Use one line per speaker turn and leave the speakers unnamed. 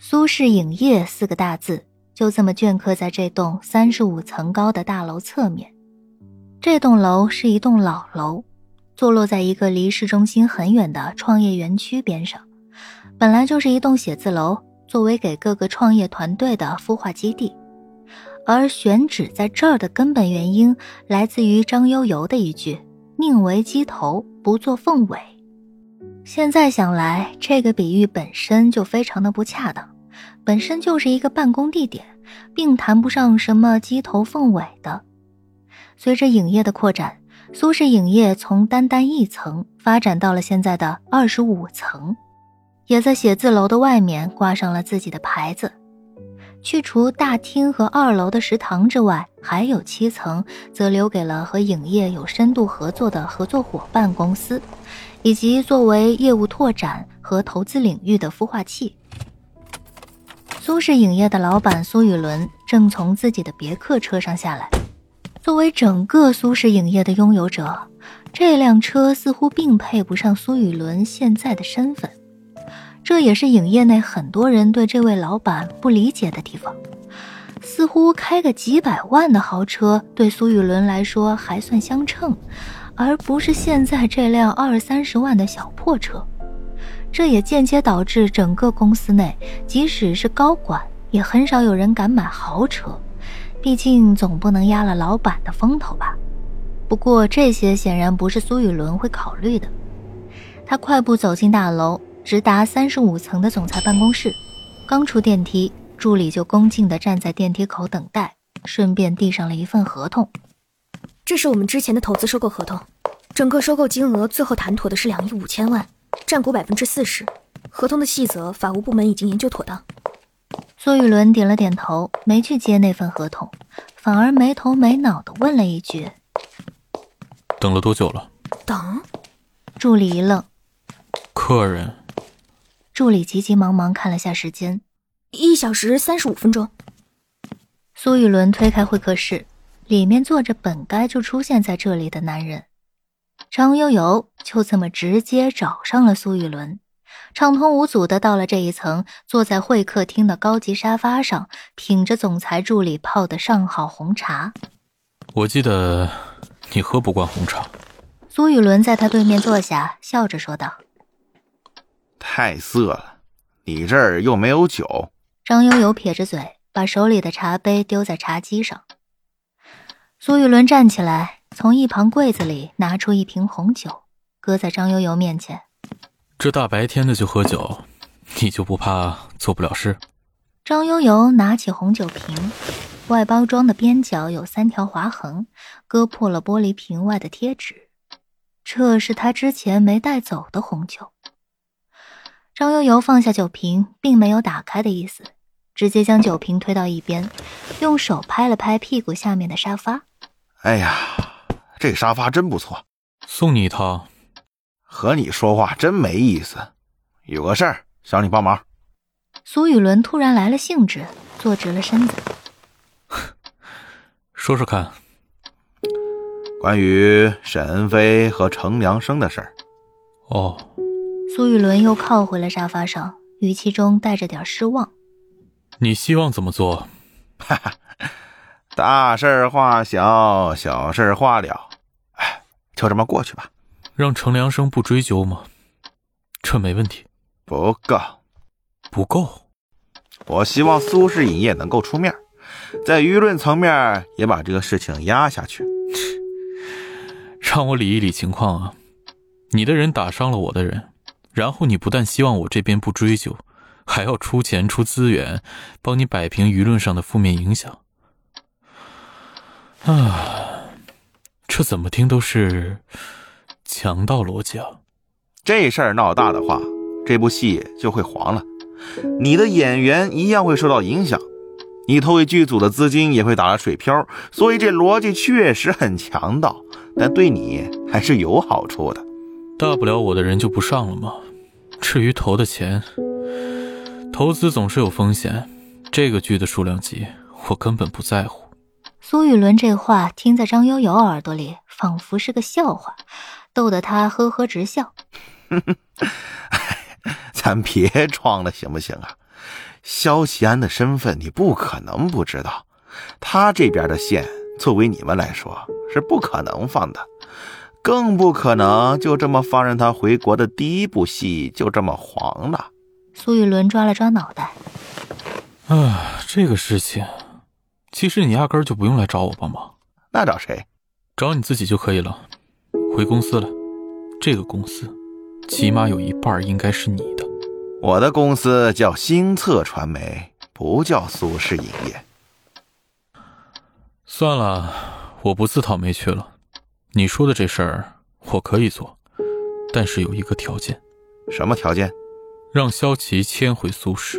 苏氏影业四个大字就这么镌刻在这栋三十五层高的大楼侧面。这栋楼是一栋老楼，坐落在一个离市中心很远的创业园区边上。本来就是一栋写字楼，作为给各个创业团队的孵化基地。而选址在这儿的根本原因，来自于张悠悠的一句“宁为鸡头，不做凤尾”。现在想来，这个比喻本身就非常的不恰当，本身就是一个办公地点，并谈不上什么鸡头凤尾的。随着影业的扩展，苏氏影业从单单一层发展到了现在的二十五层，也在写字楼的外面挂上了自己的牌子。去除大厅和二楼的食堂之外，还有七层则留给了和影业有深度合作的合作伙伴公司，以及作为业务拓展和投资领域的孵化器。苏氏影业的老板苏雨伦正从自己的别克车上下来。作为整个苏氏影业的拥有者，这辆车似乎并配不上苏雨伦现在的身份。这也是影业内很多人对这位老板不理解的地方。似乎开个几百万的豪车对苏雨伦来说还算相称，而不是现在这辆二三十万的小破车。这也间接导致整个公司内，即使是高管，也很少有人敢买豪车。毕竟总不能压了老板的风头吧。不过这些显然不是苏雨伦会考虑的。他快步走进大楼，直达三十五层的总裁办公室。刚出电梯，助理就恭敬地站在电梯口等待，顺便递上了一份合同。
这是我们之前的投资收购合同，整个收购金额最后谈妥的是两亿五千万，占股百分之四十。合同的细则，法务部门已经研究妥当。
苏雨伦点了点头，没去接那份合同，反而没头没脑的问了一句：“
等了多久了？”
等。
助理一愣：“
客人。”
助理急急忙忙看了下时间：“
一小时三十五分钟。”
苏雨伦推开会客室，里面坐着本该就出现在这里的男人，张悠悠就这么直接找上了苏雨伦。畅通无阻的到了这一层，坐在会客厅的高级沙发上，品着总裁助理泡的上好红茶。
我记得你喝不惯红茶。
苏雨伦在他对面坐下，笑着说道：“
太涩了，你这儿又没有酒。”
张悠悠撇着嘴，把手里的茶杯丢在茶几上。苏玉伦站起来，从一旁柜子里拿出一瓶红酒，搁在张悠悠面前。
这大白天的就喝酒，你就不怕做不了事？
张悠悠拿起红酒瓶，外包装的边角有三条划痕，割破了玻璃瓶外的贴纸。这是他之前没带走的红酒。张悠悠放下酒瓶，并没有打开的意思，直接将酒瓶推到一边，用手拍了拍屁股下面的沙发。
哎呀，这沙发真不错，
送你一套。
和你说话真没意思，有个事儿想你帮忙。
苏雨伦突然来了兴致，坐直了身子。
说说看，
关于沈恩飞和程良生的事儿。
哦。
苏玉伦又靠回了沙发上，语气中带着点失望。
你希望怎么做？
哈哈，大事化小，小事化了。哎，就这么过去吧。
让程良生不追究吗？这没问题。
不够，
不够。
我希望苏氏影业能够出面，在舆论层面也把这个事情压下去。
让我理一理情况啊！你的人打伤了我的人，然后你不但希望我这边不追究，还要出钱出资源帮你摆平舆论上的负面影响。啊，这怎么听都是……强盗逻辑啊！
这事儿闹大的话，这部戏就会黄了。你的演员一样会受到影响，你投给剧组的资金也会打了水漂。所以这逻辑确实很强盗，但对你还是有好处的。
大不了我的人就不上了嘛？至于投的钱，投资总是有风险。这个剧的数量级，我根本不在乎。
苏雨伦这话听在张悠悠耳朵里，仿佛是个笑话。逗得他呵呵直笑。
咱别装了，行不行啊？肖西安的身份你不可能不知道，他这边的线作为你们来说是不可能放的，更不可能就这么放任他回国的第一部戏就这么黄了。
苏雨伦抓了抓脑袋，
啊，这个事情，其实你压根儿就不用来找我帮忙，
那找谁？
找你自己就可以了。回公司了，这个公司起码有一半应该是你的。
我的公司叫新策传媒，不叫苏氏影业。
算了，我不自讨没趣了。你说的这事儿我可以做，但是有一个条件。
什么条件？
让萧琪迁回苏氏。